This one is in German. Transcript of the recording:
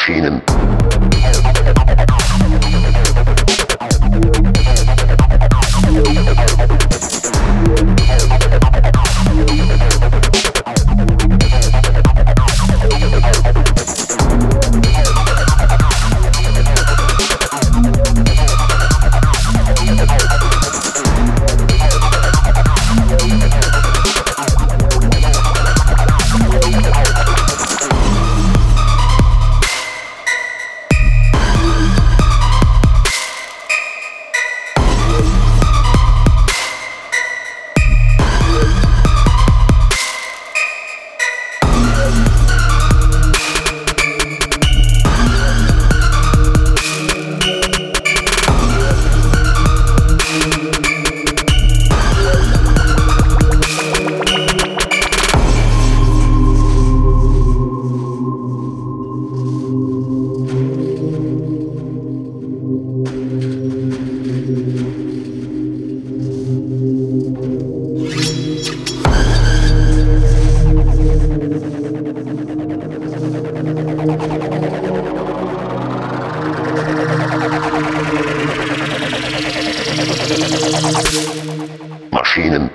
Maschinen. Maschinen.